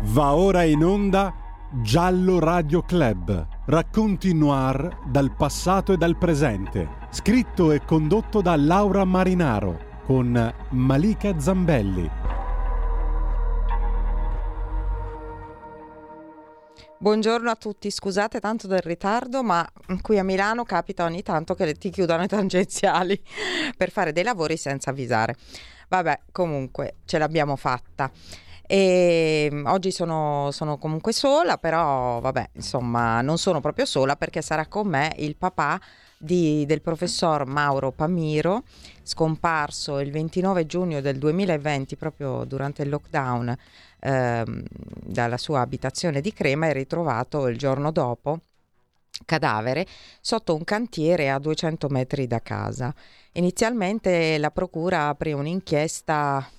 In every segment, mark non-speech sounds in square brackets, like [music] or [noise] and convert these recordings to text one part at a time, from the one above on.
Va ora in onda Giallo Radio Club. Racconti noir dal passato e dal presente. Scritto e condotto da Laura Marinaro con Malika Zambelli. Buongiorno a tutti, scusate tanto del ritardo, ma qui a Milano capita ogni tanto che ti chiudano i tangenziali per fare dei lavori senza avvisare. Vabbè, comunque ce l'abbiamo fatta. E mm, oggi sono, sono, comunque sola, però vabbè, insomma, non sono proprio sola perché sarà con me il papà di, del professor Mauro Pamiro, scomparso il 29 giugno del 2020, proprio durante il lockdown, ehm, dalla sua abitazione di Crema e ritrovato il giorno dopo cadavere sotto un cantiere a 200 metri da casa. Inizialmente la procura aprì un'inchiesta,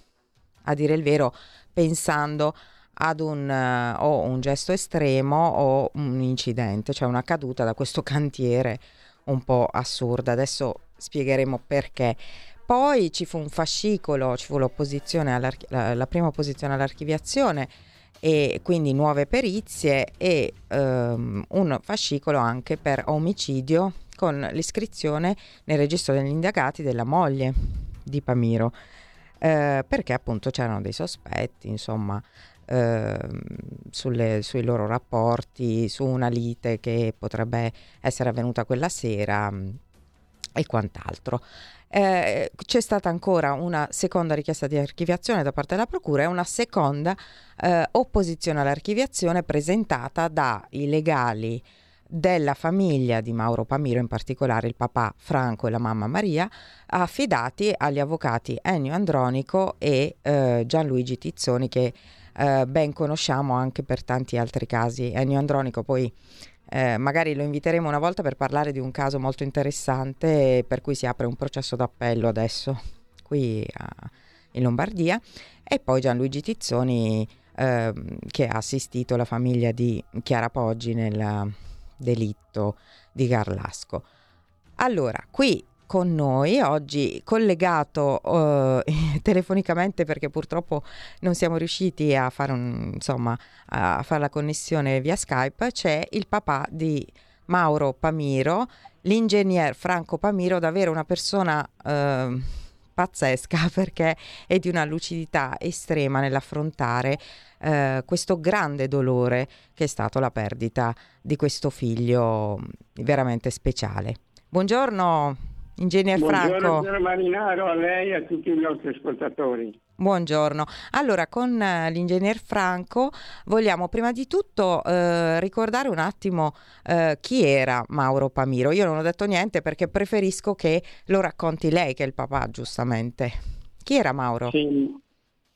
a dire il vero, pensando ad un, uh, o un gesto estremo o un incidente, cioè una caduta da questo cantiere un po' assurda. Adesso spiegheremo perché. Poi ci fu un fascicolo, ci fu la, la prima opposizione all'archiviazione e quindi nuove perizie e um, un fascicolo anche per omicidio con l'iscrizione nel registro degli indagati della moglie di Pamiro eh, perché appunto c'erano dei sospetti, insomma, eh, sulle, sui loro rapporti, su una lite che potrebbe essere avvenuta quella sera mm, e quant'altro. Eh, c'è stata ancora una seconda richiesta di archiviazione da parte della Procura e una seconda eh, opposizione all'archiviazione presentata dai legali della famiglia di Mauro Pamiro, in particolare il papà Franco e la mamma Maria, affidati agli avvocati Ennio Andronico e eh, Gianluigi Tizzoni che eh, ben conosciamo anche per tanti altri casi. Ennio Andronico poi eh, magari lo inviteremo una volta per parlare di un caso molto interessante per cui si apre un processo d'appello adesso qui a, in Lombardia e poi Gianluigi Tizzoni ehm, che ha assistito la famiglia di Chiara Poggi nella delitto di Garlasco. Allora, qui con noi oggi collegato uh, [laughs] telefonicamente perché purtroppo non siamo riusciti a fare, un, insomma, a fare la connessione via Skype c'è il papà di Mauro Pamiro l'ingegner Franco Pamiro davvero una persona uh, pazzesca [laughs] perché è di una lucidità estrema nell'affrontare eh, questo grande dolore che è stato la perdita di questo figlio mm, veramente speciale. Buongiorno, ingegner Franco. Buongiorno Marinaro, a lei e a tutti i nostri ascoltatori. Buongiorno. Allora, con eh, l'ingegner Franco vogliamo prima di tutto eh, ricordare un attimo eh, chi era Mauro Pamiro. Io non ho detto niente perché preferisco che lo racconti lei, che è il papà, giustamente. Chi era Mauro? Sì,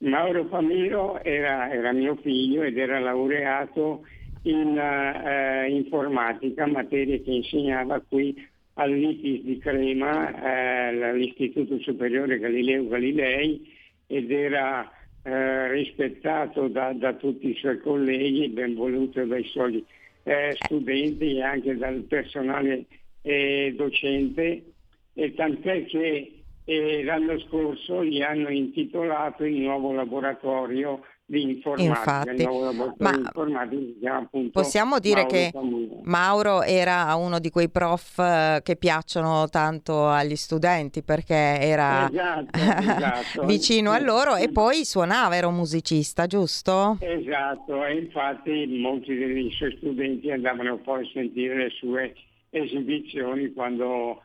Mauro Famiro era, era, mio figlio ed era laureato in uh, informatica, materie che insegnava qui all'ITIS di Crema, uh, l'Istituto Superiore Galileo Galilei, ed era uh, rispettato da, da, tutti i suoi colleghi, ben voluto dai suoi studenti e anche dal personale docente, e tant'è che e l'anno scorso gli hanno intitolato il nuovo laboratorio di informatica. Infatti, ma possiamo dire Mauro che Famino. Mauro era uno di quei prof eh, che piacciono tanto agli studenti perché era esatto, [laughs] esatto. vicino a loro e poi suonava, era un musicista, giusto? Esatto, e infatti molti dei suoi studenti andavano poi a sentire le sue esibizioni quando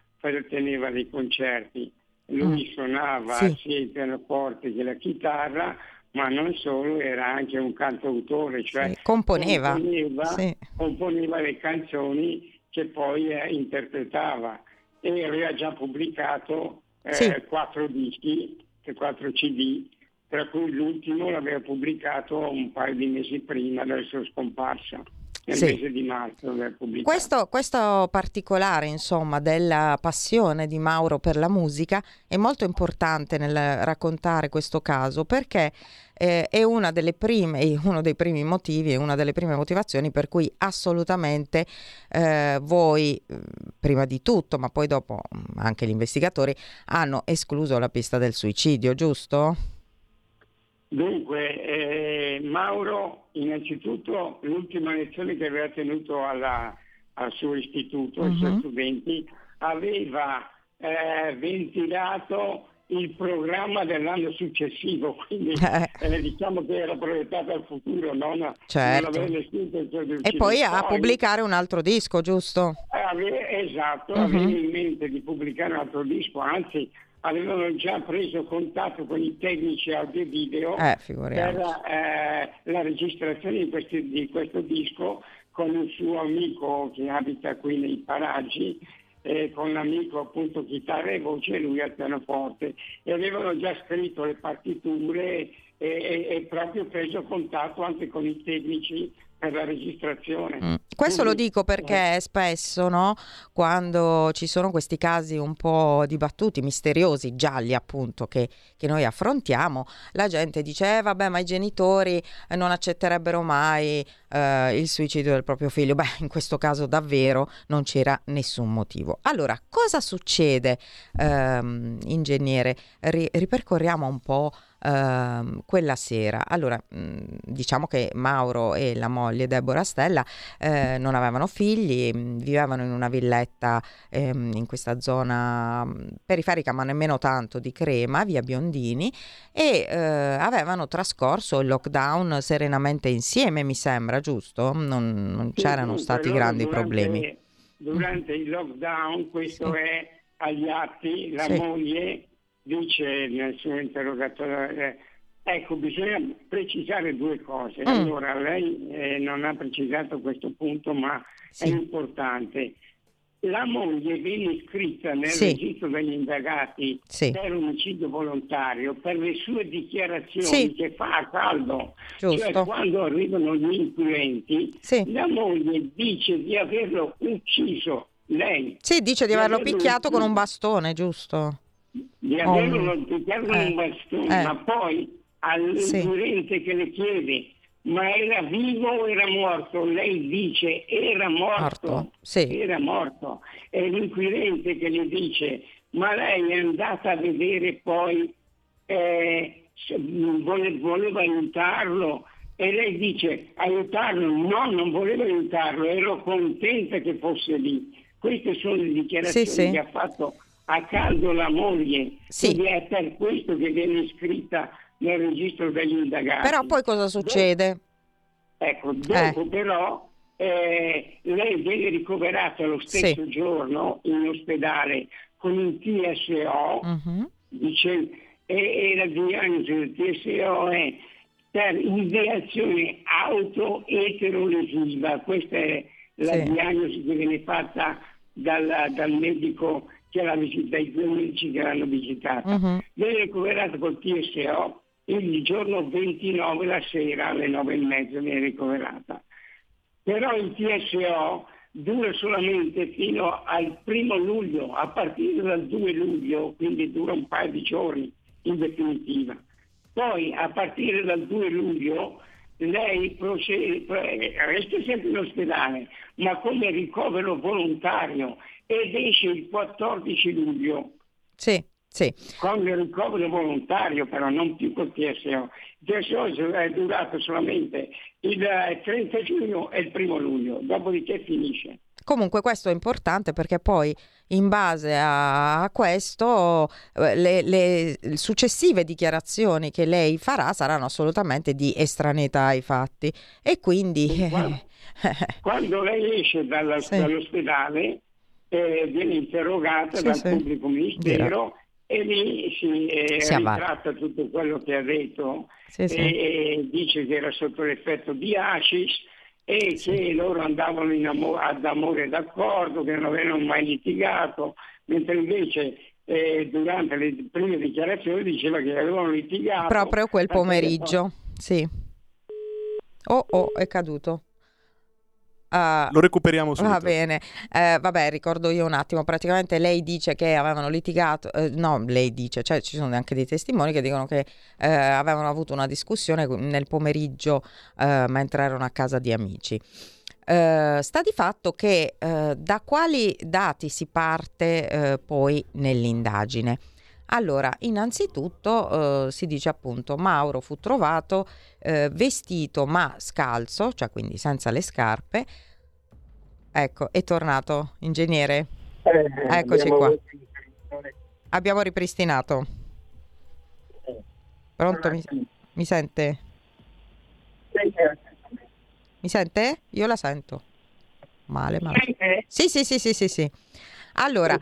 teneva dei concerti lui mm. suonava sì. sia il pianoforte che la chitarra, ma non solo, era anche un cantautore, cioè sì, componeva. Componeva, sì. componeva, le canzoni che poi eh, interpretava e aveva già pubblicato eh, quattro dischi, quattro CD, tra cui l'ultimo l'aveva pubblicato un paio di mesi prima della sua scomparsa nel sì. mese di marzo questo, questo, particolare insomma della passione di Mauro per la musica è molto importante nel raccontare questo caso perché eh, è una delle prime, uno dei primi motivi e una delle prime motivazioni per cui assolutamente eh, voi prima di tutto ma poi dopo anche gli investigatori hanno escluso la pista del suicidio giusto? Dunque eh eh, Mauro, innanzitutto l'ultima lezione che aveva tenuto alla, al suo istituto, uh-huh. ai suoi mhm. studenti, aveva eh, ventilato il programma dell'anno successivo, [laughs] quindi eh. Eh, diciamo che era proiettato al futuro, non, certo. non E poi a pubblicare un altro disco, giusto? Ave, esatto, uh-huh. aveva in mente di pubblicare un altro disco, anzi avevano già preso contatto con i tecnici audio e video eh, per eh, la registrazione di, questi, di questo disco con un suo amico che abita qui nei paraggi eh, con l'amico appunto chitarra e voce e lui al pianoforte. E avevano già scritto le partiture e, e, e proprio preso contatto anche con i tecnici per la registrazione. Mm. Questo Quindi, lo dico perché eh. spesso, no, quando ci sono questi casi un po' dibattuti, misteriosi, gialli appunto, che, che noi affrontiamo, la gente dice, eh, vabbè, ma i genitori eh, non accetterebbero mai eh, il suicidio del proprio figlio. Beh, in questo caso davvero non c'era nessun motivo. Allora, cosa succede, ehm, ingegnere? Ri- ripercorriamo un po' Uh, quella sera. Allora, mh, diciamo che Mauro e la moglie Deborah Stella eh, non avevano figli, mh, vivevano in una villetta ehm, in questa zona periferica, ma nemmeno tanto di Crema, via Biondini, e eh, avevano trascorso il lockdown serenamente insieme, mi sembra, giusto? Non, non c'erano sì, stati grandi durante, problemi. Durante il lockdown, questo sì. è agli atti, la sì. moglie dice nel suo interrogatorio, eh, ecco, bisogna precisare due cose. Mm. Allora, lei eh, non ha precisato questo punto, ma sì. è importante. La moglie viene iscritta nel sì. registro degli indagati sì. per omicidio volontario per le sue dichiarazioni che fa a caldo. Cioè, Giusto. Cioè quando arrivano gli inquirenti, la moglie dice di averlo ucciso lei. Sì, dice di, di averlo picchiato con un bastone, giusto? Di averlo oh. picchiato eh. un bastone, eh. ma poi all'inquirente sì. che le chiede ma era vivo o era morto? Lei dice era morto, morto. Sì. era morto. È l'inquirente che le dice ma lei è andata a vedere poi, eh, voleva aiutarlo e lei dice aiutarlo? No, non volevo aiutarlo, ero contenta che fosse lì. Queste sono le dichiarazioni sì, sì. che ha fatto a caldo la moglie sì. ed è per questo che viene iscritta nel registro degli indagati. Però poi cosa succede? ecco, dopo eh. però eh, lei viene ricoverata lo stesso sì. giorno in ospedale con un TSO, uh-huh. dice, e, e, la diagnosi del TSO è per ideazione auto-eterolesiva, questa è la sì. diagnosi che viene fatta dal, dal medico che l'ha visitata, i due medici che l'hanno visitata. Uh-huh. Viene ricoverato col TSO il giorno 29 la sera alle 9 e mezza viene ricoverata. Però il TSO dura solamente fino al primo luglio, a partire dal 2 luglio, quindi dura un paio di giorni in definitiva. Poi a partire dal 2 luglio lei procede, resta sempre in ospedale, ma come ricovero volontario ed esce il 14 luglio. Sì, sì. Con il ricovero volontario, però non più col TSO. Il TSO è durato solamente il 30 giugno e il primo luglio, dopodiché finisce. Comunque questo è importante perché poi in base a questo eh, le, le, successive dichiarazioni che lei farà saranno assolutamente di estraneità ai fatti e quindi... Quando, [laughs] quando lei esce dalla, sì. dall'ospedale eh, viene interrogata sì, dal sì. pubblico ministero e lì si, eh, si ritratta tutto quello che ha detto sì, e, e, dice che era sotto l'effetto di hashish e che loro andavano amore, ad amore d'accordo, che non avevano mai litigato, mentre invece eh, durante le prime dichiarazioni diceva che avevano litigato. Proprio quel pomeriggio, sì. Oh, oh, è caduto. Uh, Lo recuperiamo subito. Va bene, eh, vabbè, ricordo io un attimo. Praticamente lei dice che avevano litigato, eh, no, lei dice, cioè ci sono anche dei testimoni che dicono che avevano avuto una discussione nel pomeriggio mentre erano a casa di amici. Uh, sta di fatto che uh, da quali dati si parte uh, poi nell'indagine? Allora, innanzitutto eh, si dice appunto Mauro fu trovato eh, vestito ma scalzo, cioè quindi senza le scarpe. Ecco, è tornato, ingegnere. Eh, Eccoci qua. Abbiamo ripristinato. Pronto? Mi, mi sente? Mi sente? Io la sento. Male, male. Sì, sì, sì, sì, sì, sì. Allora,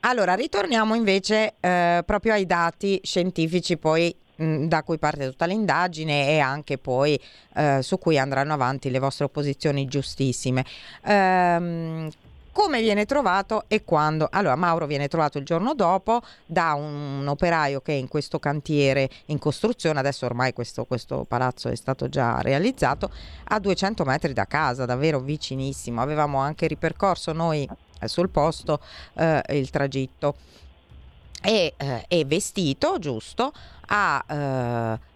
allora ritorniamo invece eh, proprio ai dati scientifici poi mm, da cui parte tutta l'indagine e anche poi eh, su cui andranno avanti le vostre opposizioni giustissime. Ehm, come viene trovato e quando? Allora, Mauro viene trovato il giorno dopo da un, operaio che è in questo cantiere in costruzione, adesso ormai questo, questo palazzo è stato già realizzato, a 200 metri da casa, davvero vicinissimo. Avevamo anche ripercorso noi sul posto eh, il tragitto. E, eh, è vestito, giusto, ha,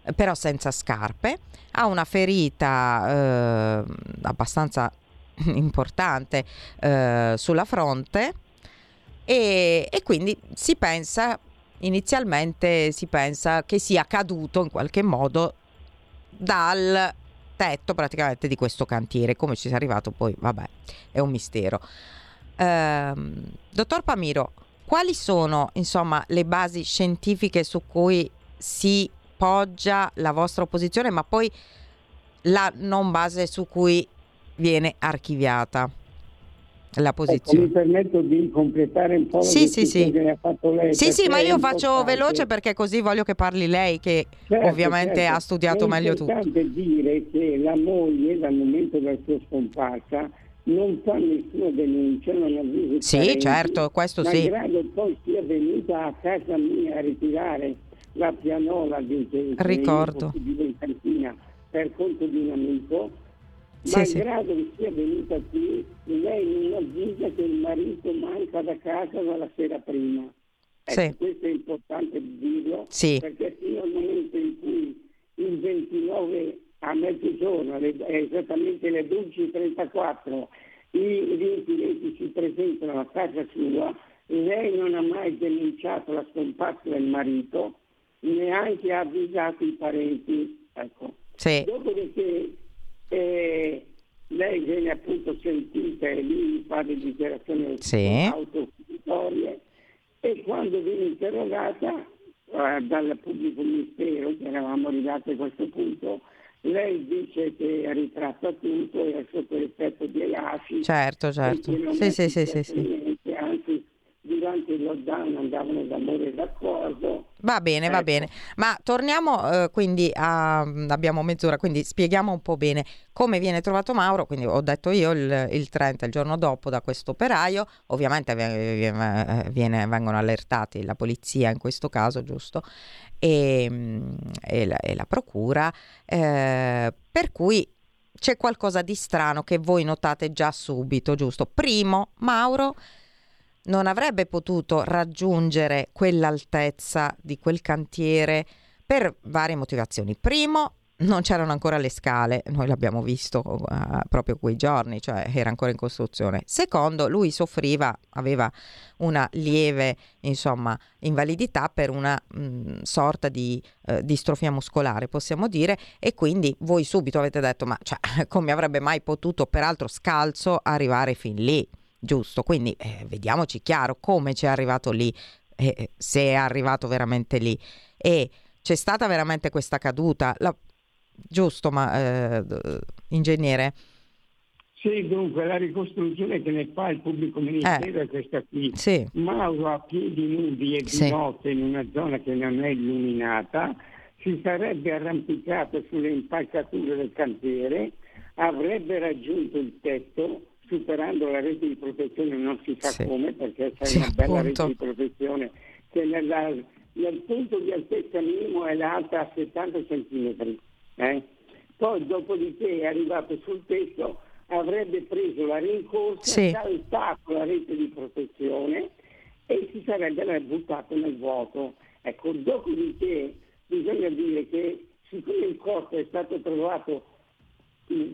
eh, però senza scarpe, ha una ferita eh, abbastanza [laughs] importante eh, sulla fronte e, e, quindi si pensa, inizialmente si pensa che sia caduto in qualche modo dal tetto praticamente di questo cantiere. Come ci sia arrivato poi, vabbè, è un mistero. Eh, dottor Pamiro, quali sono insomma le basi scientifiche su cui si poggia la vostra opposizione, ma poi la non base su cui viene archiviata la ecco, posizione. Ecco, mi permetto di completare un po' sì, sì, sì. che ha fatto lei. Sì, sì, ma io faccio veloce perché così voglio che parli lei che certo, ovviamente certo. ha studiato meglio tutto. È importante dire che la moglie dal momento della sua scomparsa non fa nessuna denuncia, non avvisa Sì, parenti, certo, questo ma sì. grado poi sia venuta a casa mia a ritirare la pianola di Ricordo. in cantina per conto di un amico sì, malgrado sì. che sia venuta qui, lei non avvisa che il marito manca da casa dalla sera prima. Ecco, sì. Questo è importante dirlo, sì. perché fino al momento in cui il 29 a mezzogiorno, è esattamente le 12.34, i inquilini si presentano a casa sua, lei non ha mai denunciato la scomparsa del marito, neanche ha avvisato i parenti. Ecco. Sì. Dopodiché e lei viene appunto sentita e lì fa le dichiarazioni sì. autofitorie e quando viene interrogata eh, dal pubblico ministero, che eravamo arrivati a questo punto, lei dice che ritratta tutto e è sotto l'effetto dei AFI. Certo, certo. Sì, sì, sì, sì, sì. Anzi, durante il lockdown andavano d'amore d'accordo. Va bene, ecco. va bene. Ma torniamo eh, quindi a... abbiamo mezz'ora, quindi spieghiamo un po' bene come viene trovato Mauro. Quindi ho detto io il, il 30, il giorno dopo, da questo operaio. Ovviamente viene, viene, vengono allertati la polizia in questo caso, giusto? E, e, la, e la, procura. Eh, per cui c'è qualcosa di strano che voi notate già subito, giusto? Primo, Mauro non avrebbe potuto raggiungere quell'altezza di quel cantiere per varie motivazioni. Primo, non c'erano ancora le scale, noi l'abbiamo visto uh, proprio quei giorni, cioè era ancora in costruzione. Secondo, lui soffriva, aveva una lieve insomma, invalidità per una mh, mm, sorta di uh, distrofia muscolare, possiamo dire, e quindi voi subito avete detto, ma cioè, [laughs] come avrebbe mai potuto, peraltro scalzo, arrivare fin lì? Giusto? Quindi eh, vediamoci chiaro come ci è arrivato lì, eh, eh, se è arrivato veramente lì. E c'è stata veramente questa caduta, la... giusto, ma eh, ingegnere? Sì, dunque la ricostruzione che ne fa il pubblico ministero eh, è questa qui. Sì. Mauro a piedi nudi e di sì. notte in una zona che non è illuminata si sarebbe arrampicato sulle impalcature del cantiere, avrebbe raggiunto il tetto superando la rete di protezione non si sa sì. come perché c'è sì, una bella appunto. rete di protezione che nella, nel punto di altezza minimo è alta a 70 cm. Eh? Poi dopodiché è arrivato sul tetto, avrebbe preso la rincorsa, sì. saltato la rete di protezione e si sarebbe buttato nel vuoto. Ecco, dopodiché bisogna dire che siccome il corpo è stato trovato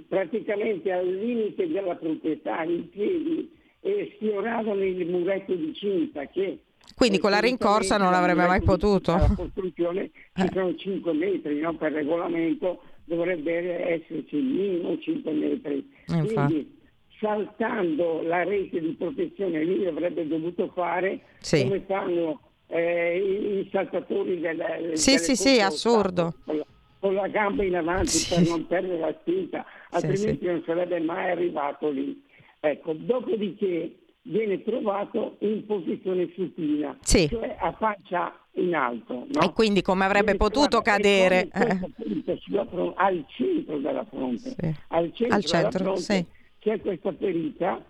praticamente al limite della proprietà in piedi e sfioravano il muretto di cinta che Quindi con la rincorsa non avrebbe mai potuto. La costruzione ci eh. sono 5 metri, no? per regolamento dovrebbe esserci minimo 5 metri. Infatti. Quindi saltando la rete di protezione lì avrebbe dovuto fare sì. come fanno eh, i, saltatori delle Sì, sì, sì, assurdo. La, con la, gamba in avanti sì. per non perdere la spinta, altrimenti sì, non sarebbe mai arrivato lì. Ecco, dopodiché viene trovato in posizione supina, sì. cioè a faccia in alto. No? E quindi come avrebbe viene potuto cadere? Fronte, al centro della fronte, sì. al centro, al centro fronte, sì. c'è questa ferita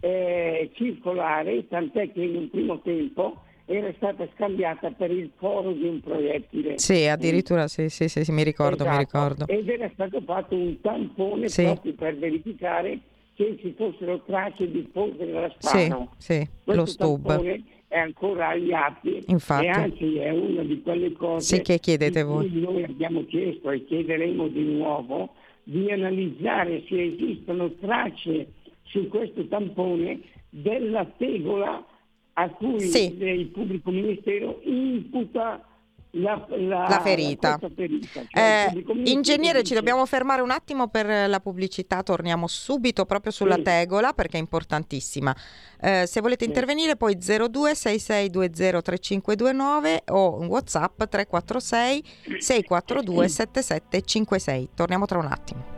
eh, circolare, tant'è che in un primo tempo era stata scambiata per il foro di un proiettile. Sì, addirittura sì, sì, sì, sì mi ricordo, esatto. mi ricordo. Ed era stato fatto un tampone sì. proprio per verificare che ci fossero tracce diffuse della sparo. Sì, sì, lo stub. è ancora agli atti Infatti. e anzi è una di quelle cose sì, che chiedete voi. noi abbiamo chiesto e chiederemo di nuovo di analizzare se esistono tracce su questo tampone della tegola a cui sì. il pubblico ministero imputa la, la, la ferita. ferita cioè eh, ingegnere, ci dobbiamo fermare un attimo per la pubblicità, torniamo subito proprio sulla sì. tegola perché è importantissima. Eh, se volete sì. intervenire poi 0266203529 o WhatsApp 346 642 7756. Torniamo tra un attimo.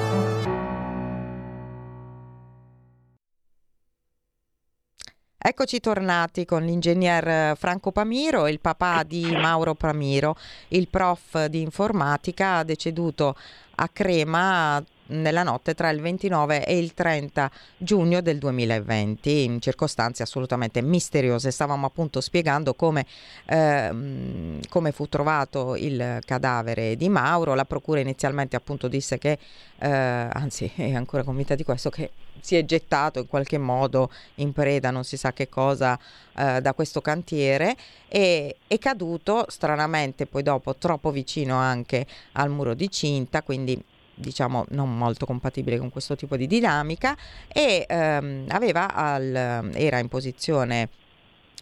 Eccoci tornati con l'ingegner Franco Pamiro, il papà di Mauro Pamiro, il prof di informatica deceduto a Crema nella notte tra il 29 e il 30 giugno del 2020 in circostanze assolutamente misteriose. Stavamo appunto spiegando come, eh, come fu trovato il cadavere di Mauro. La procura inizialmente appunto disse che, eh, anzi è ancora convinta di questo, che si è gettato in qualche modo in preda, non si sa che cosa, eh, da questo cantiere e è caduto stranamente poi dopo troppo vicino anche al muro di cinta, quindi diciamo non molto compatibile con questo tipo di dinamica e ehm, al, era in posizione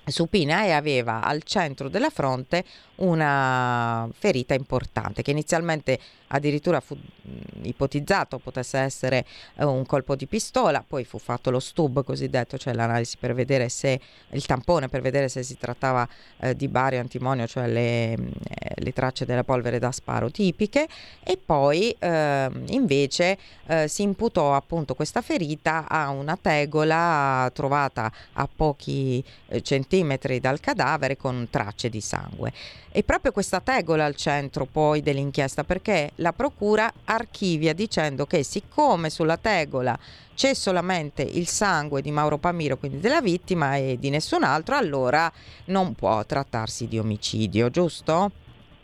supina e aveva al centro della fronte una ferita importante che inizialmente addirittura fu ipotizzato potesse essere eh, un colpo di pistola, poi fu fatto lo stub cosiddetto, cioè l'analisi per vedere se il tampone per vedere se si trattava eh, di bario antimonio, cioè le, eh, le, tracce della polvere da sparo tipiche e poi ehm, invece eh, si imputò appunto questa ferita a una tegola trovata a pochi eh, centimetri dal cadavere con tracce di sangue. E proprio questa tegola al centro poi dell'inchiesta perché la procura archivia dicendo che siccome sulla tegola c'è solamente il sangue di Mauro Pamiro, quindi della vittima e di nessun altro, allora non può trattarsi di omicidio, giusto?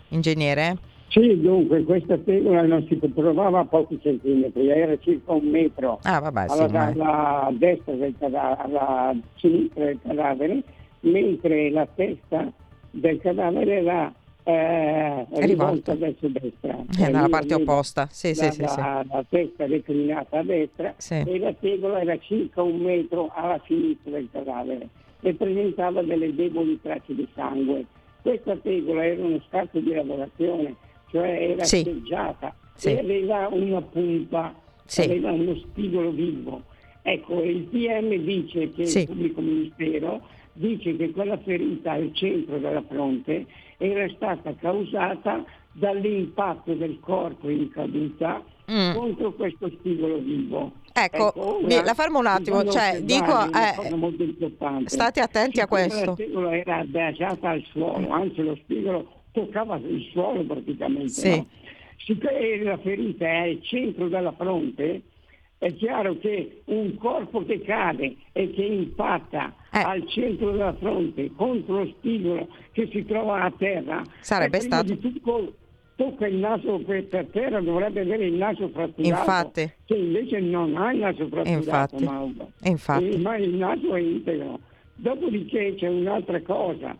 Ingegnere? Sì, dunque questa tegola non si trovava a pochi centimetri, era circa un metro ah, vabbè, alla, sì, alla destra del cadavere, alla sinistra del cadavere, mentre la testa del cadavere era eh, rivolta verso destra. Eh, dalla parte opposta, sì, la, sì, sì, la, testa declinata a destra sì. e la tegola era circa un metro alla sinistra del cadavere e presentava delle deboli tracce di sangue. Questa tegola era uno scarto di lavorazione, cioè era sì. seggiata sì. e aveva una punta, sì. aveva uno spigolo vivo. Ecco, il PM dice che il pubblico ministero dice che quella ferita al centro della fronte era stata causata dall'impatto del corpo in caduta mm. contro questo spigolo vivo. Ecco, ecco una, la fermo un attimo, cioè, dico, eh, state attenti a questo. Lo spigolo era adagiata al suolo, anzi lo spigolo toccava il suolo praticamente. Sì. No? Siccome la ferita è al centro della fronte, è chiaro che un corpo che cade e che impatta eh. al centro della fronte contro lo spigolo che si trova a terra. Sarebbe stato tocca il naso per terra dovrebbe avere il naso fratturato infatti. che invece non ha il naso fratturato infatti, infatti. E, ma il naso è integro. Dopodiché c'è un'altra cosa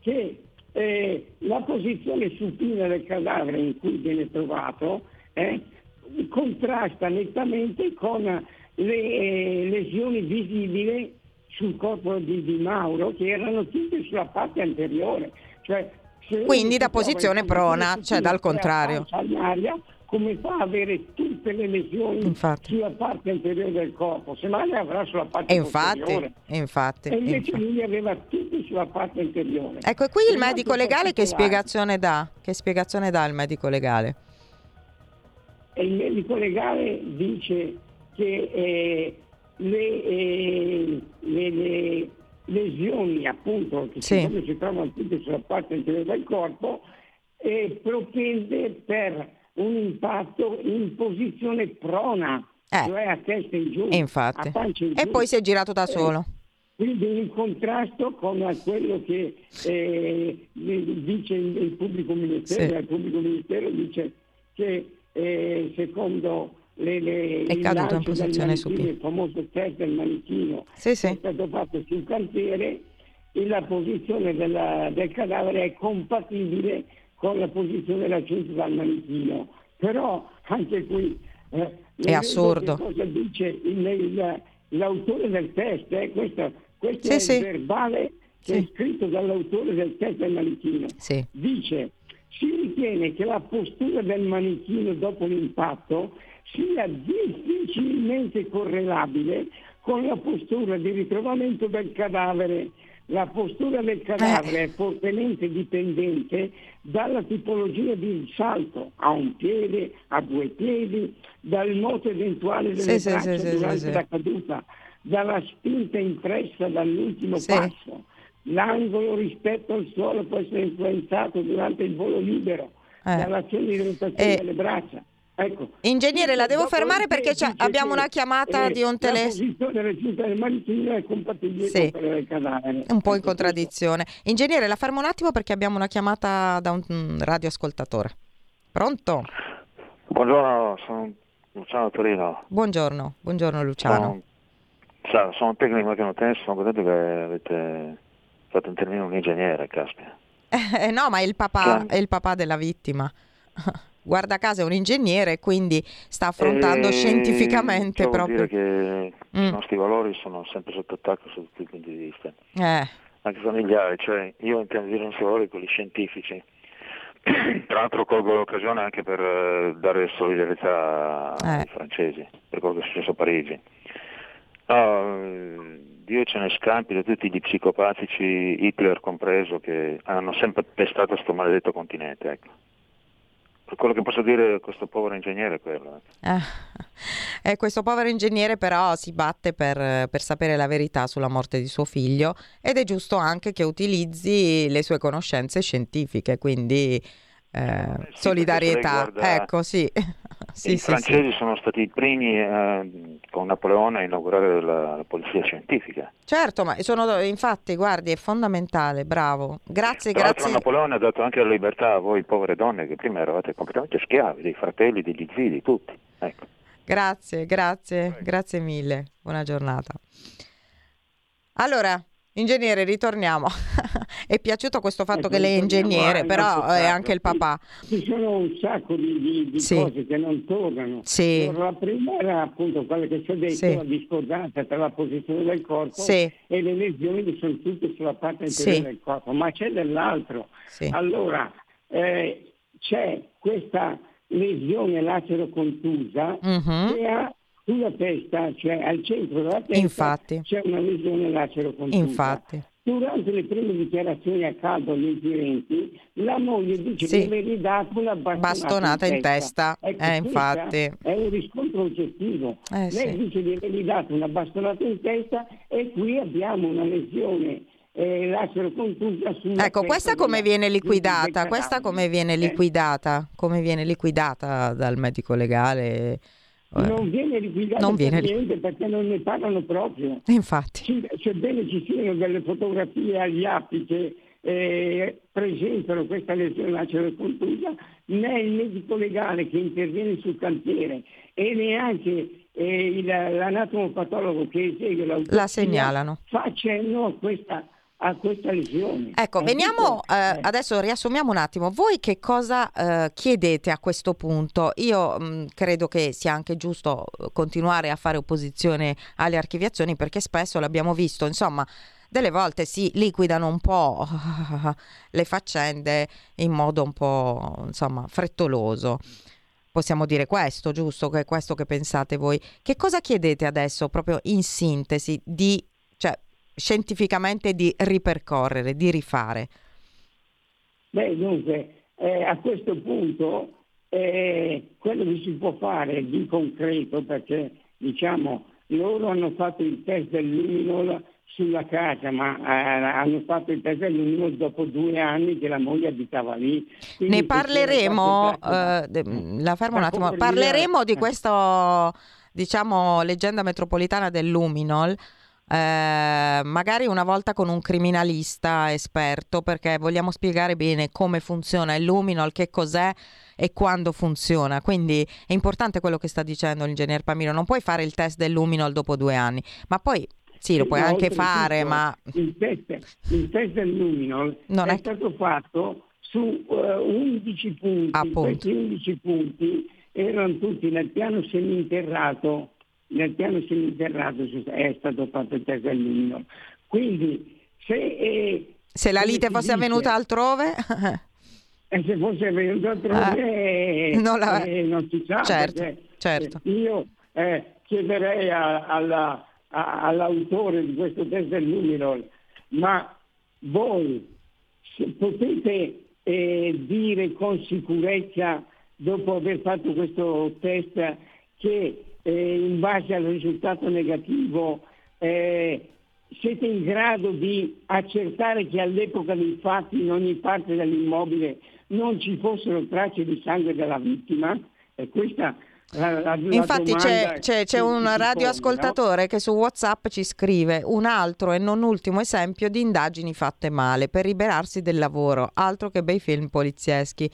che eh, la posizione supina del cadavere in cui viene trovato eh, contrasta nettamente con le eh, lesioni visibili sul corpo di, di, Mauro che erano tutte sulla parte anteriore. Cioè, Quindi da posizione prona, cioè dal contrario. Aria, come fa ad avere tutte le lesioni infatti. sulla parte anteriore del corpo? Se mai le avrà sulla parte e infatti, posteriore. Infatti, e invece infatti. lui aveva tutte sulla parte anteriore. Ecco, e qui il medico legale che spiegazione dà? Che spiegazione dà il medico legale? E il medico legale dice che eh, le, eh, le, le, lesioni appunto che sì. si, si trovano tutte sulla parte anteriore del corpo eh, propende per un impatto in posizione prona, eh. cioè a testa in giù, Infatti. in giù. E poi si è girato da eh, solo. Quindi in contrasto con quello che eh, dice il pubblico ministero, sì. il pubblico ministero dice che eh, secondo le, le, è caduto in posizione su il famoso test del manichino sì, sì. è stato fatto sul cantiere e la posizione della, del cadavere è compatibile con la posizione raggiunta dal manichino. Però anche qui eh, è assurdo. Cosa dice il, il, l'autore del test? Eh? Questo, questo sì, è sì. il verbale che è scritto dall'autore del test del manichino. Dice si ritiene che la postura del manichino dopo l'impatto sia difficilmente correlabile con la postura di ritrovamento del cadavere. La postura del cadavere eh. è fortemente dipendente dalla tipologia di salto, a un piede, a due piedi, dal moto eventuale delle sì, braccia sì, durante sì, la caduta, dalla spinta impressa dall'ultimo passo L'angolo rispetto al suolo può essere influenzato durante il volo libero eh. dall'azione di rotazione eh. delle braccia. Ecco. Ingegnere, la devo fermare perché abbiamo una chiamata eh, di un telefono. La posizione manichino è compatibile sì. con del cadavere. Un po' in ecco, contraddizione. Ingegnere, la fermo un attimo perché abbiamo una chiamata da un radioascoltatore. Pronto? Buongiorno, sono Luciano Torino. Buongiorno, buongiorno Luciano. Sono, sono tecnico macchinotecnico, sono contento che avete fatto intervenire un ingegnere, caspita. [laughs] Eh, no, ma è il papà, è il papà della vittima. [laughs] Guarda caso è un ingegnere, quindi sta affrontando e... scientificamente proprio. Vuol dire che mm. i nostri valori sono sempre sotto attacco sotto tutti i punti di vista. Eh. Anche familiari, cioè io intendo dire nostri valori quelli scientifici. [clears throat] Tra l'altro colgo l'occasione anche per uh, dare solidarietà eh. ai francesi per quello che è successo a Parigi. No, Dio ce ne scampi da tutti gli psicopatici, Hitler compreso, che hanno sempre pestato questo maledetto continente. Ecco. Quello che posso dire a questo povero ingegnere è quello. Eh. Eh, questo povero ingegnere però si batte per, per, sapere la verità sulla morte di suo figlio ed è giusto anche che utilizzi le sue conoscenze scientifiche, quindi eh, sì, solidarietà. Riguarda... Ecco, sì. [laughs] sì I francesi sono stati i primi eh, con Napoleone a inaugurare la, la, polizia scientifica. Certo, ma sono, infatti, guardi, è fondamentale, bravo. Grazie, Tra grazie. Napoleone ha dato anche la libertà a voi povere donne che prima eravate completamente schiavi, dei fratelli, degli zii, di tutti. Ecco. Grazie, grazie, grazie mille. Buona giornata. Allora, Ingegnere, ritorniamo. [laughs] è piaciuto questo fatto ecco, che lei è ingegnere, però è anche il papà. Ci sono un sacco di, di, di sì. cose che non tornano. Sì. La prima era appunto quella che ci ho detto, sì. la discordanza tra la posizione del corpo sì. e le lesioni che sono tutte sulla parte anteriore del corpo, ma c'è dell'altro. Allora, eh, c'è questa lesione lacero contusa uh-huh. che ha sulla testa, cioè al centro della testa, Infatti. c'è una lesione lacero contusa. Infatti. Durante le prime dichiarazioni a caldo agli inquirenti, la moglie dice sì. di avergli dato una bastonata, bastonata in, in testa. testa. Ecco, eh, infatti. È un riscontro oggettivo. Eh, Lei sì. dice di avergli dato una bastonata in testa e qui abbiamo una lesione eh, lacero contusa sulla Ecco, questa come viene liquidata? Questa come viene liquidata? Come viene liquidata dal medico legale? Non viene liquidato non viene... niente perché non ne parlano proprio. Infatti. sebbene ci siano delle fotografie agli atti che eh, presentano questa lesione lacero contusa, né il medico legale che interviene sul cantiere e neanche eh, l'anatomopatologo che esegue l'autopsia la segnalano. Fa cenno a questa a questa lesione. Ecco, veniamo eh, eh, adesso riassumiamo un attimo. Voi che cosa eh, chiedete a questo punto? Io mh, mm, credo che sia anche giusto eh, continuare a fare opposizione alle archiviazioni perché spesso l'abbiamo visto, insomma, delle volte si liquidano un po' [laughs] le faccende in modo un po' insomma frettoloso. Possiamo dire questo, giusto? Che è questo che pensate voi. Che cosa chiedete adesso, proprio in sintesi, di scientificamente di ripercorrere, di rifare? Beh, dunque, eh, a questo punto eh, quello che si può fare di concreto, perché diciamo loro hanno fatto il test del luminol sulla casa, ma eh, hanno fatto il test del luminol dopo due anni che la moglie abitava lì. Quindi ne parleremo, eh, la fermo un attimo, parleremo di eh. questa diciamo leggenda metropolitana del luminol eh, magari una volta con un criminalista esperto perché vogliamo spiegare bene come funziona il luminol, che cos'è e quando funziona. Quindi è importante quello che sta dicendo l'ingegner Pamiro, non puoi fare il test del luminol dopo due anni, ma poi sì, lo puoi no, anche fare, tutto, ma... Il test, il test del luminol non è, è stato fatto su uh, eh, 11 punti, Appunto. questi 11 punti erano tutti nel piano seminterrato nel piano seminterrato è stato fatto il lumino. Quindi se, eh, se la lite fosse dice, avvenuta altrove? [laughs] e se fosse avvenuta altrove eh, non, la... eh, non, si sa. Certo, certo. Io eh, chiederei a, alla, a, all'autore di questo luminol, ma voi potete eh, dire con sicurezza, dopo aver fatto questo test, che eh, in base al risultato negativo eh, siete in grado di accertare che all'epoca dei fatti in ogni parte dell'immobile non ci fossero tracce di sangue della vittima? E questa la, la, Infatti la c'è, c'è, c'è un radioascoltatore no? che su WhatsApp ci scrive un altro e non ultimo esempio di indagini fatte male per liberarsi del lavoro, altro che bei film polizieschi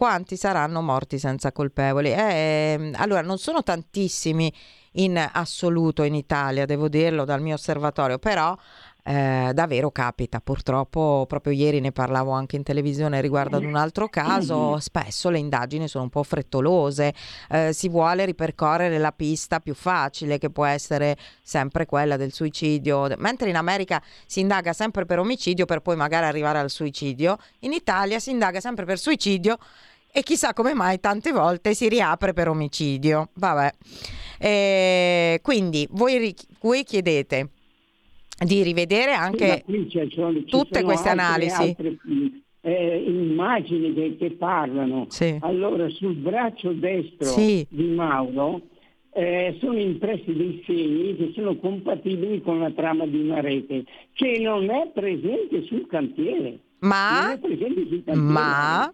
quanti saranno morti senza colpevoli. Eh, allora, non sono tantissimi in assoluto in Italia, devo dirlo dal mio osservatorio, però eh, davvero capita. Purtroppo proprio ieri ne parlavo anche in televisione riguardo ad un altro caso, spesso le indagini sono un po' frettolose, eh, si vuole ripercorrere la pista più facile che può essere sempre quella del suicidio, mentre in America si indaga sempre per omicidio per poi magari arrivare al suicidio, in Italia si indaga sempre per suicidio e chissà come mai tante volte si riapre per omicidio. Vabbè. Eh, quindi voi, voi, chiedete di rivedere anche sono, tutte queste altre, analisi. Altre, eh, immagini che, che parlano. Sì. Allora, sul braccio destro sì. di Mauro eh, sono impressi dei segni che sono compatibili con la trama di una rete che non è presente sul cantiere. Ma, sul cantiere ma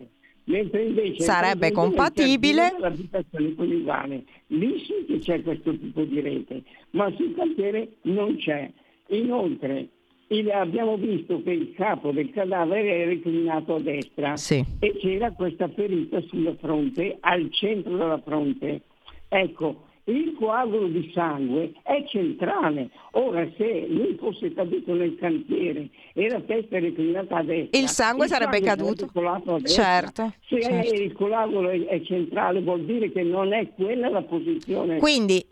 mentre invece sarebbe compatibile l'abitazione coniugale. Lì sì che c'è questo tipo di rete, ma sul cantiere non c'è. Inoltre il, abbiamo visto che il capo del cadavere era reclinato a destra sì. e c'era questa ferita sulla fronte, al centro della fronte. Ecco, il coagulo di sangue è centrale. Ora, se lui fosse caduto nel cantiere e la testa reclinata a destra, il sangue il sarebbe sangue caduto. Certo. Se certo. il coagulo è, è, centrale, vuol dire che non è quella la posizione. Quindi.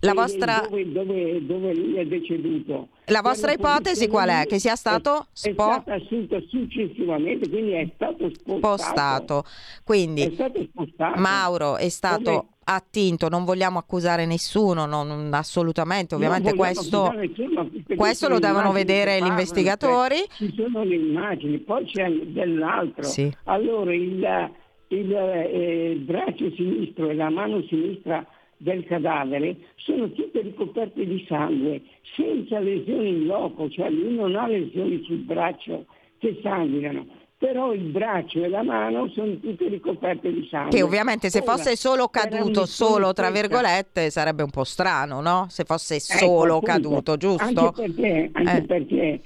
La vostra... Dove, dove, dove lui è deceduto La vostra ipotesi qual è? Che sia stato è, spo... è stata assunta successivamente, quindi è stato spostato. spostato. Quindi è stato spostato. Mauro è stato Come... attinto, non vogliamo accusare nessuno, non, assolutamente, ovviamente questo, nessuno, questo lo devono vedere gli investigatori. Ci sono le immagini, poi c'è dell'altro. Sì. Allora il, il, eh, il braccio sinistro e la mano sinistra del cadavere sono tutte ricoperte di sangue, senza lesioni in loco, cioè lui non ha lesioni sul braccio che sanguinano, però il braccio e la mano sono tutte ricoperte di sangue. Che ovviamente se fosse solo caduto, solo tra virgolette, sarebbe un po' strano, no? Se fosse ecco, solo ecco, caduto, giusto? Anche perché, anche eh. perché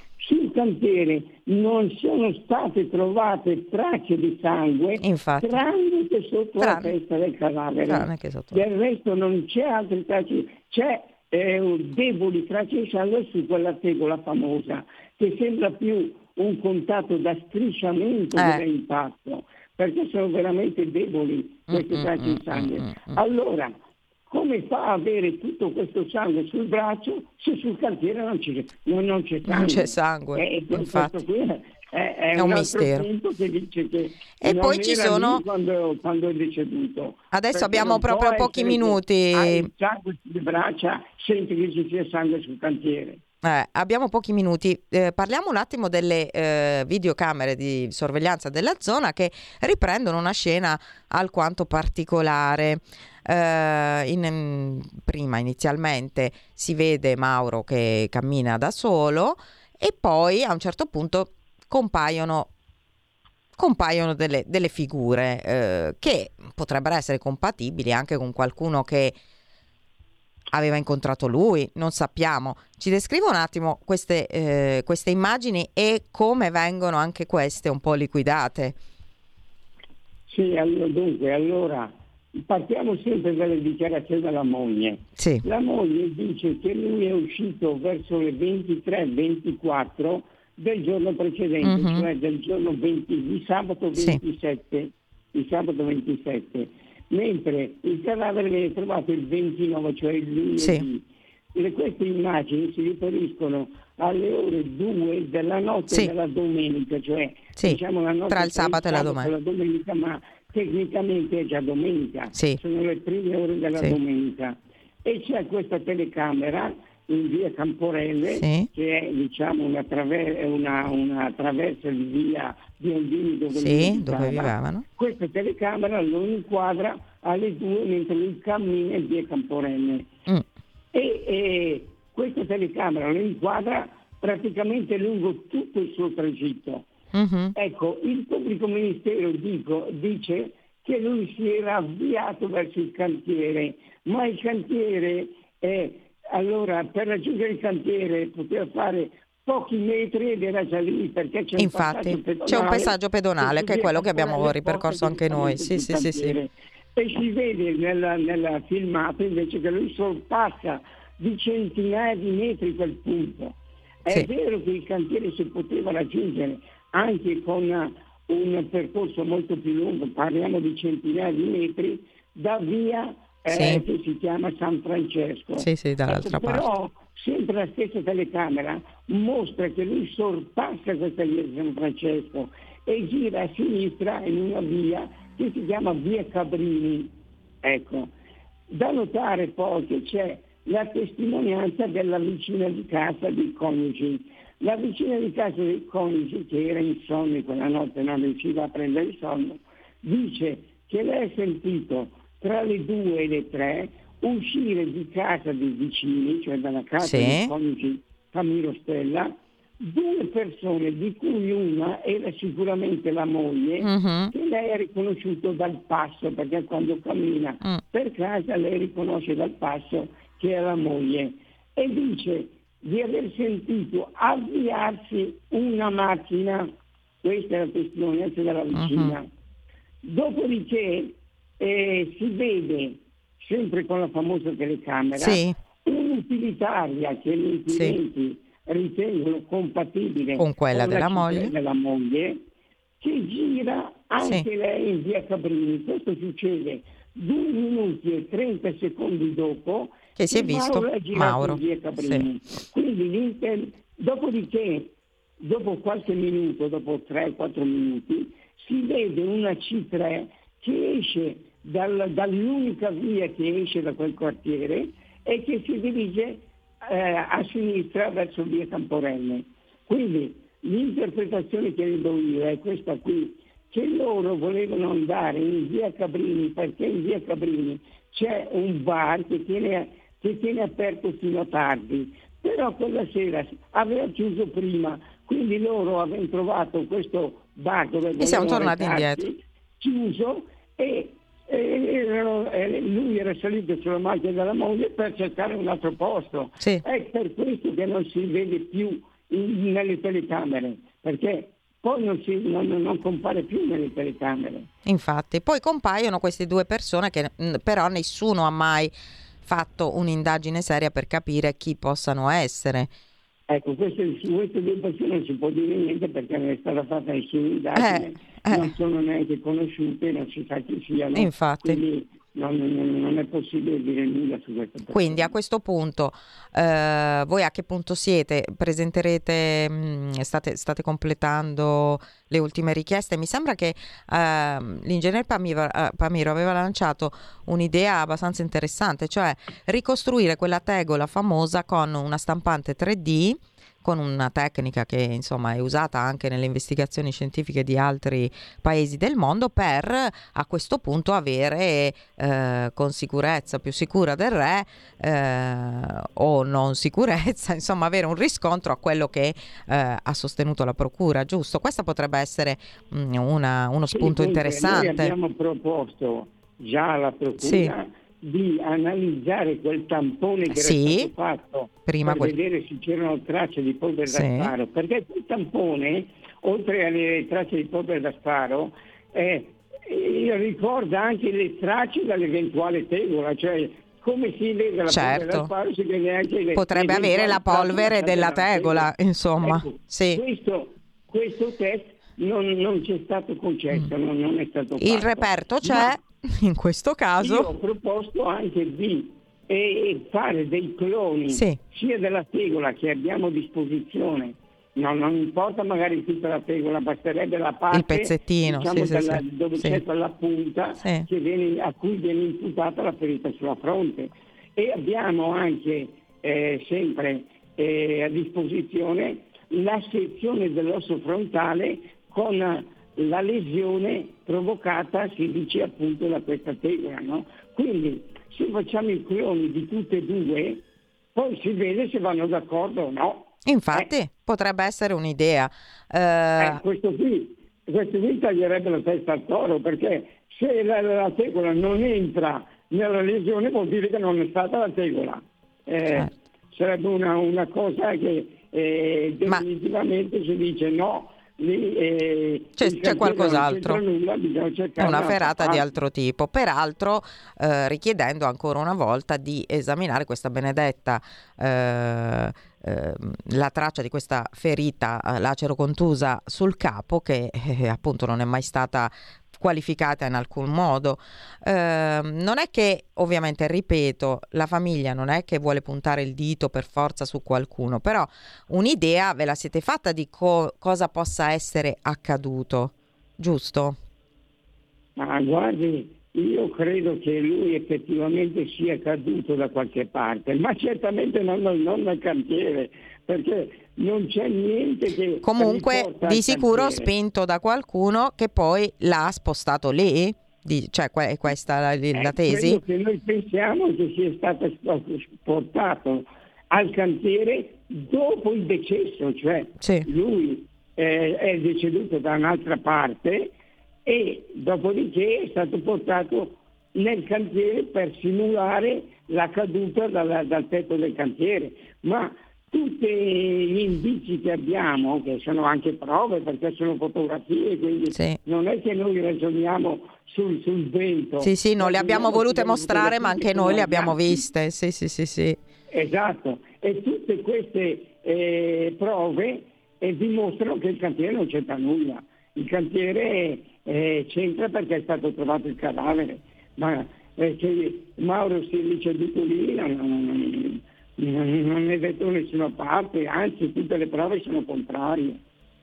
cantiere non sono state trovate tracce di sangue Infatti. tranne che sotto tranne. la testa del cadavere. Del resto non c'è altre tracce, c'è eh, deboli tracce di sangue su quella tegola famosa che sembra più un contatto da strisciamento eh. dell'impatto perché sono veramente deboli queste mm, tracce di sangue. Mm, mm, allora, come fa a avere tutto questo sangue sul braccio se sul cantiere non c'è, non, non c'è sangue? Non c'è sangue, e, infatti. È, è, è, un, un mistero. Che dice che e poi ci sono quando, quando, è deceduto. Adesso abbiamo proprio pochi minuti. Sangue sulle braccia, senti che ci sia sangue sul cantiere. Eh, abbiamo pochi minuti, eh, parliamo un attimo delle eh, videocamere di sorveglianza della zona che riprendono una scena alquanto particolare. Eh, in, prima inizialmente si vede Mauro che cammina da solo e poi a un certo punto compaiono compaiono delle, delle figure eh, che potrebbero essere compatibili anche con qualcuno che aveva incontrato lui, non sappiamo. Ci descrive un attimo queste, eh, queste immagini e come vengono anche queste un po' liquidate. Sì, allora, dunque, allora partiamo sempre dalle dichiarazioni della moglie. Sì. La moglie dice che lui è uscito verso le 23-24 del giorno precedente, mm-hmm. cioè del giorno 20, di sabato 27, sì. di sabato 27 mentre il cadavere viene trovato il 29, cioè il lunedì. Sì. E queste immagini si riferiscono alle ore 2 della notte sì. della domenica, cioè sì. diciamo la notte tra il sabato, e la domenica. la domenica. ma tecnicamente è già domenica, sono le prime ore della domenica. E c'è questa telecamera in via Camporelle, sì. che è diciamo, una, traver- una, una, traversa di via Biondini dove, sì, dove vivavano. Questa telecamera lo inquadra alle due mentre lui cammina in via Camporelle. Mm. E, e questa telecamera lo inquadra praticamente lungo tutto il suo tragitto. Mm-hmm. Ecco, il pubblico ministero dico, dice che lui si era avviato verso il cantiere, ma il cantiere è allora per raggiungere il cantiere poteva fare pochi metri ed era già lì perché c'è Infatti, un passaggio pedonale. C'è un passaggio pedonale che è quello che abbiamo ripercorso anche noi. Sì, sì, sì, sì. E si vede nella, nella filmata invece che lui sorpassa di centinaia di metri quel punto. È sì. vero che il cantiere si poteva raggiungere anche con un percorso molto più lungo, parliamo di centinaia di metri, da via eh, che si chiama San Francesco. Sì, sì, dall'altra ecco, parte. Però sempre la stessa telecamera mostra che lui sorpassa questa via di San Francesco e gira a sinistra in una via che si chiama via Cabrini. Ecco. Da notare poi che c'è la testimonianza della vicina di casa dei coniugi. La vicina di casa dei coniugi, che era in sonno quella notte, non riusciva a prendere il sonno, dice che lei ha sentito tra le due e le tre uscire di casa dei vicini, cioè dalla casa sì. dei coniugi Camilo Stella, due persone di cui una era sicuramente la moglie uh-huh. che lei ha riconosciuto dal passo perché quando cammina uh per casa lei riconosce dal passo che è la moglie e dice di aver sentito avviarsi una macchina questa è la testimonianza della vicina uh-huh. dopodiché eh, si vede sempre con la famosa telecamera sì. un'utilitaria che gli inquirenti sì. ritengono compatibile con quella con della, moglie. della moglie che gira anche sì. lei in via Cabrini. Questo succede due minuti e 30 secondi dopo che si è visto Mauro. Sì. Quindi dopodiché, dopo qualche minuto, dopo 3-4 minuti, si vede una C3 che esce dal, dall'unica via che esce da quel quartiere e che si dirige eh, a sinistra verso via Camporelle. Quindi l'interpretazione che ne do io è questa qui, che loro volevano andare in via Cabrini perché in via Cabrini c'è un bar che tiene, che tiene aperto fino a tardi, però quella sera aveva chiuso prima, quindi loro avevano trovato questo bar dove e siamo tornati indietro chiuso e, e erano, lui era salito sulla macchina della moglie per cercare un altro posto sì. è per questo che non si vede più in, nelle telecamere perché poi non, si, non, non, compare più nelle telecamere. Infatti, poi compaiono queste due persone che però nessuno ha mai fatto un'indagine seria per capire chi possano essere. Ecco, queste, su due persone non si può dire niente perché non è stata fatta nessuna indagine, eh, eh. non sono neanche conosciute, non si sa chi siano. Infatti. Quindi non, non, è possibile dire nulla su questo. Quindi a questo punto, eh, voi a che punto siete? Presenterete, mh, mm, state, state, completando le ultime richieste? Mi sembra che eh, l'ingegner Pamiro, Pamiro aveva lanciato un'idea abbastanza interessante, cioè ricostruire quella tegola famosa con una stampante 3D con una tecnica che insomma è usata anche nelle investigazioni scientifiche di altri paesi del mondo per a questo punto avere eh, con sicurezza più sicura del re eh, o non sicurezza, [laughs] insomma avere un riscontro a quello che eh, ha sostenuto la procura, giusto? Questo potrebbe essere mh, mm, una, uno spunto sì, interessante. Noi abbiamo proposto già alla procura sì di analizzare quel tampone che sì, era stato fatto prima per quel... vedere se c'erano tracce di polvere sì. da sparo, perché quel tampone, oltre alle tracce di polvere da sparo, eh, ricorda anche le tracce dall'eventuale tegola, cioè come si lega la certo. polvere da sparo si vede anche le Potrebbe avere la polvere della tegola, tegola, insomma. Ecco, sì. questo, questo test non, non, c'è stato concesso, mm. non, non, è stato fatto. Il reperto c'è, Ma [laughs] in questo caso. Io ho proposto anche di eh, fare dei cloni sì. sia della tegola che abbiamo a disposizione. No, non importa magari tutta la tegola, basterebbe la parte il pezzettino diciamo, sì, della, sì, dove c'è quella punta viene, a cui viene imputata la ferita sulla fronte. E abbiamo anche eh, sempre eh, a disposizione la sezione dell'osso frontale con la lesione provocata, si dice appunto, da questa tegola. No? Quindi se facciamo i cloni di tutte e due, poi si vede se vanno d'accordo o no. Infatti, eh. potrebbe essere un'idea. Uh... Eh, questo, qui, questo qui taglierebbe la testa al toro, perché se la, la, tegola non entra nella lesione vuol dire che non è stata la tegola. Eh, certo. Sarebbe una, una, cosa che eh, definitivamente Ma... si dice no, lì eh, c'è, c'è qualcos'altro, nulla, è una ferata di altro tipo, peraltro eh, richiedendo ancora una volta di esaminare questa benedetta eh, ehm, la traccia di questa ferita eh, lacero contusa sul capo che eh, appunto non è mai stata qualificata in alcun modo. Eh, non è che, ovviamente, ripeto, la famiglia non è che vuole puntare il dito per forza su qualcuno, però un'idea ve la siete fatta di co- cosa possa essere accaduto, giusto? Ma guardi, io credo che lui effettivamente sia caduto da qualche parte, ma certamente non, non nel cantiere, perché non c'è niente che... Comunque di sicuro cantiere. spinto da qualcuno che poi l'ha spostato lì? Di, cioè è questa la, la tesi? Quello che noi pensiamo che sia stato portato al cantiere dopo il decesso, cioè sì. lui eh, è deceduto da un'altra parte e dopodiché è stato portato nel cantiere per simulare la caduta dal, dal tetto del cantiere. Ma tutti gli indizi che abbiamo, che sono anche prove perché sono fotografie, quindi sì. non è che noi ragioniamo sul, sul vento. Sì, sì, non le abbiamo volute mostrare, ma anche noi le abbiamo viste. Sì, sì, sì, sì. Esatto, e tutte queste eh, prove eh, dimostrano che il cantiere non c'entra nulla. Il cantiere eh, c'entra perché è stato trovato il cadavere, ma eh, che Mauro si è ricevuto lì non, non, non è detto nessuna parte, anzi tutte le prove sono contrarie.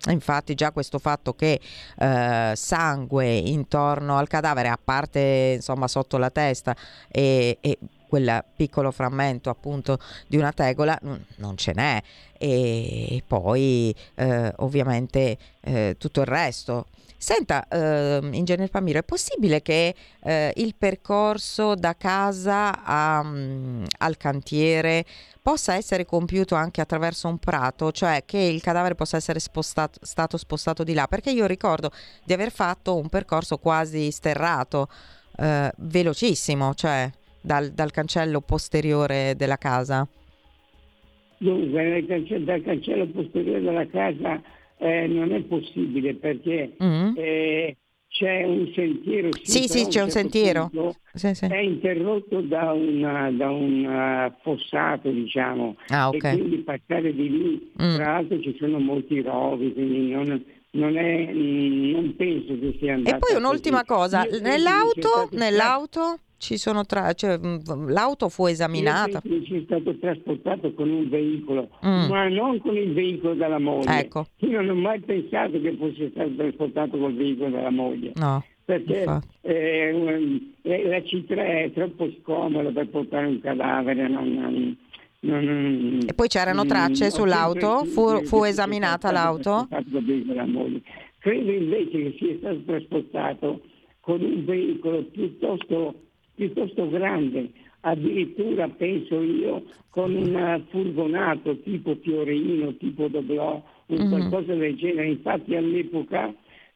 Infatti già questo fatto che eh, sangue intorno al cadavere, a parte insomma sotto la testa e, e quel piccolo frammento appunto di una tegola non ce n'è e poi eh, ovviamente eh, tutto il resto Senta, eh, Ingegner Pamiro, è possibile che eh, il percorso da casa a, um, al cantiere possa essere compiuto anche attraverso un prato, cioè che il cadavere possa essere spostato, stato spostato di là? Perché io ricordo di aver fatto un percorso quasi sterrato, eh, velocissimo, cioè dal, dal cancello posteriore della casa. Dunque, dal cancello posteriore della casa eh, non è possibile perché mm-hmm. eh, c'è un sentiero. Sì, sì, c'è un certo sentiero. Sì, sì. È interrotto da, una, da un uh, fossato, diciamo, ah, okay. e quindi passare di lì, mm. tra l'altro ci sono molti rovi, quindi non, non, è, non penso che sia andato. E poi un'ultima così. cosa, Io nell'auto, nell'auto ci sono tra, cioè, mm, l'auto fu esaminata. È stato trasportato con un veicolo, mm. ma non con il veicolo della moglie. Ecco. Io non ho mai pensato che fosse stato trasportato col veicolo della moglie. No. Perché eh, eh, la C3 è troppo scomoda per portare un cadavere. Non, non, non, e poi c'erano mm, tracce sull'auto? Fu, fu esaminata l'auto? Credo invece che sia stato trasportato con un veicolo piuttosto piuttosto grande, addirittura penso io con un furgonato tipo Fiorino, tipo Doblò, un mm-hmm. qualcosa del genere. Infatti all'epoca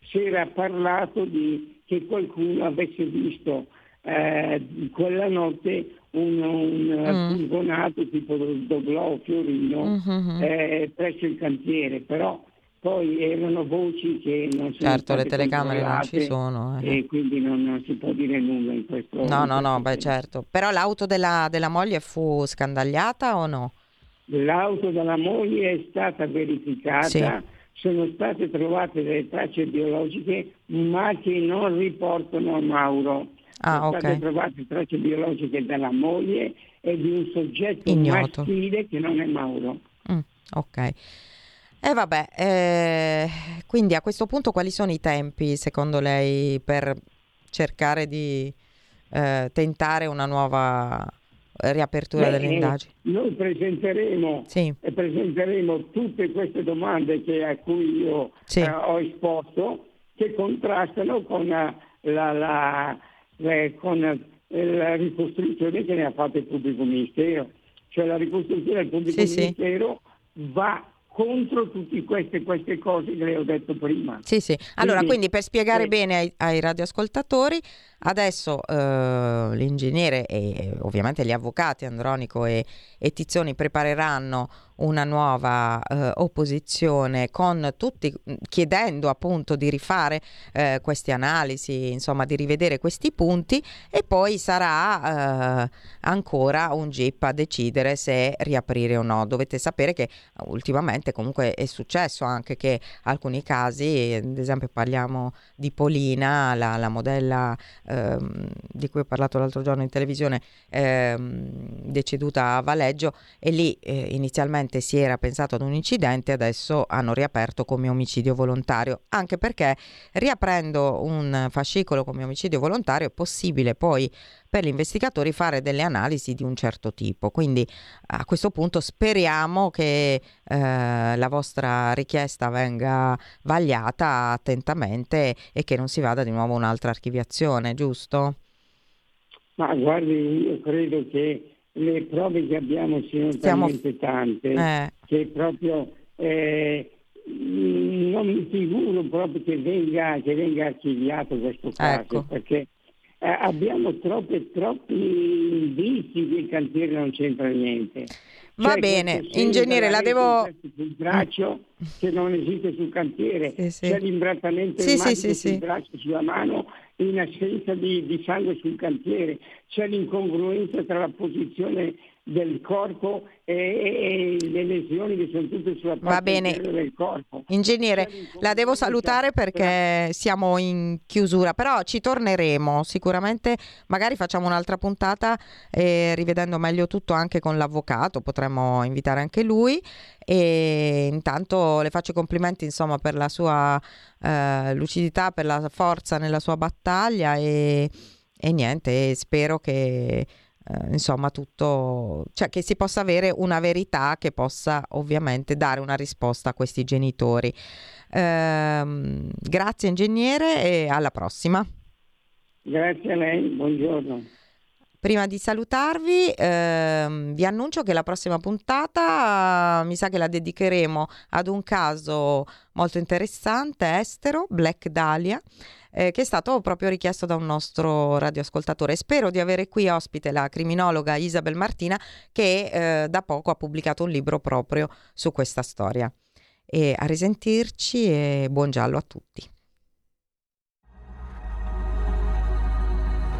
si era parlato di che qualcuno avesse visto eh, quella notte un, un mm. furgonato tipo Doblò Fiorino mm-hmm. eh, presso il cantiere, però poi erano voci che non sono Certo, le telecamere non ci sono. Eh. E quindi non, non, si può dire nulla in questo No, no, no, beh certo. Però l'auto della, della moglie fu scandagliata o no? L'auto della moglie è stata verificata, sì. sono state trovate delle tracce biologiche, ma che non riportano a Mauro. Ah, sono okay. state trovate tracce biologiche della moglie e di un soggetto Ignoto. maschile che non è Mauro. Mm, ok. E eh vabbè, eh, quindi a questo punto quali sono i tempi secondo lei per cercare di eh, tentare una nuova riapertura Beh, delle indagini? Noi presenteremo, sì. Eh, presenteremo, tutte queste domande che, a cui io sì. eh, ho esposto che contrastano con la, la, la, con la, ricostruzione che ne ha fatto il pubblico ministero. Cioè la ricostruzione del pubblico sì, ministero va contro tutte queste, queste, cose che le ho detto prima. Sì, sì. Allora, quindi, quindi per spiegare eh, bene ai, ai radioascoltatori, Adesso eh, l'ingegnere e ovviamente gli avvocati Andronico e, e Tizzoni prepareranno una nuova eh, opposizione con tutti chiedendo appunto di rifare eh, queste analisi, insomma di rivedere questi punti e poi sarà eh, ancora un GIP a decidere se riaprire o no. Dovete sapere che ultimamente comunque è successo anche che alcuni casi, ad esempio parliamo di Polina, la, la modella ehm, di cui ho parlato l'altro giorno in televisione, ehm, deceduta a Valeggio e lì eh, inizialmente si era pensato ad un incidente, adesso hanno riaperto come omicidio volontario, anche perché riaprendo un fascicolo come omicidio volontario è possibile poi per gli investigatori fare delle analisi di un certo tipo. Quindi a questo punto speriamo che eh, la vostra richiesta venga vagliata attentamente e che non si vada di nuovo un'altra archiviazione, giusto? Ma guardi, io credo che le prove che abbiamo siano Stiamo... talmente tante eh. che proprio eh, non mi figuro proprio che venga, che venga archiviato questo caso ecco. perché eh, abbiamo troppi, troppi indizi che il cantiere non c'entra niente. Va cioè, bene, ingegnere, la devo... Il braccio che non esiste sul cantiere, sì, sì. c'è l'imbrattamento sì, sì, sì, sul braccio, sulla mano, in assenza di, di, sangue sul cantiere, c'è l'incongruenza tra la posizione del corpo e, e, le lesioni che sono tutte sulla parte Va bene. del corpo. Ingegnere, la devo salutare perché siamo in chiusura, però ci torneremo sicuramente, magari facciamo un'altra puntata eh, rivedendo meglio tutto anche con l'avvocato, potremmo invitare anche lui e intanto le faccio i complimenti insomma per la sua eh, lucidità, per la forza nella sua battaglia e, e niente, spero che eh, insomma tutto, cioè che si possa avere una verità che possa ovviamente dare una risposta a questi genitori. Eh, grazie ingegnere e alla prossima. Grazie a lei, buongiorno. Prima di salutarvi, ehm, vi annuncio che la prossima puntata mi sa che la dedicheremo ad un caso molto interessante, estero, Black Dahlia, eh, che è stato proprio richiesto da un nostro radioascoltatore. Spero di avere qui ospite la criminologa Isabel Martina, che eh, da poco ha pubblicato un libro proprio su questa storia. E a risentirci e buon giallo a tutti.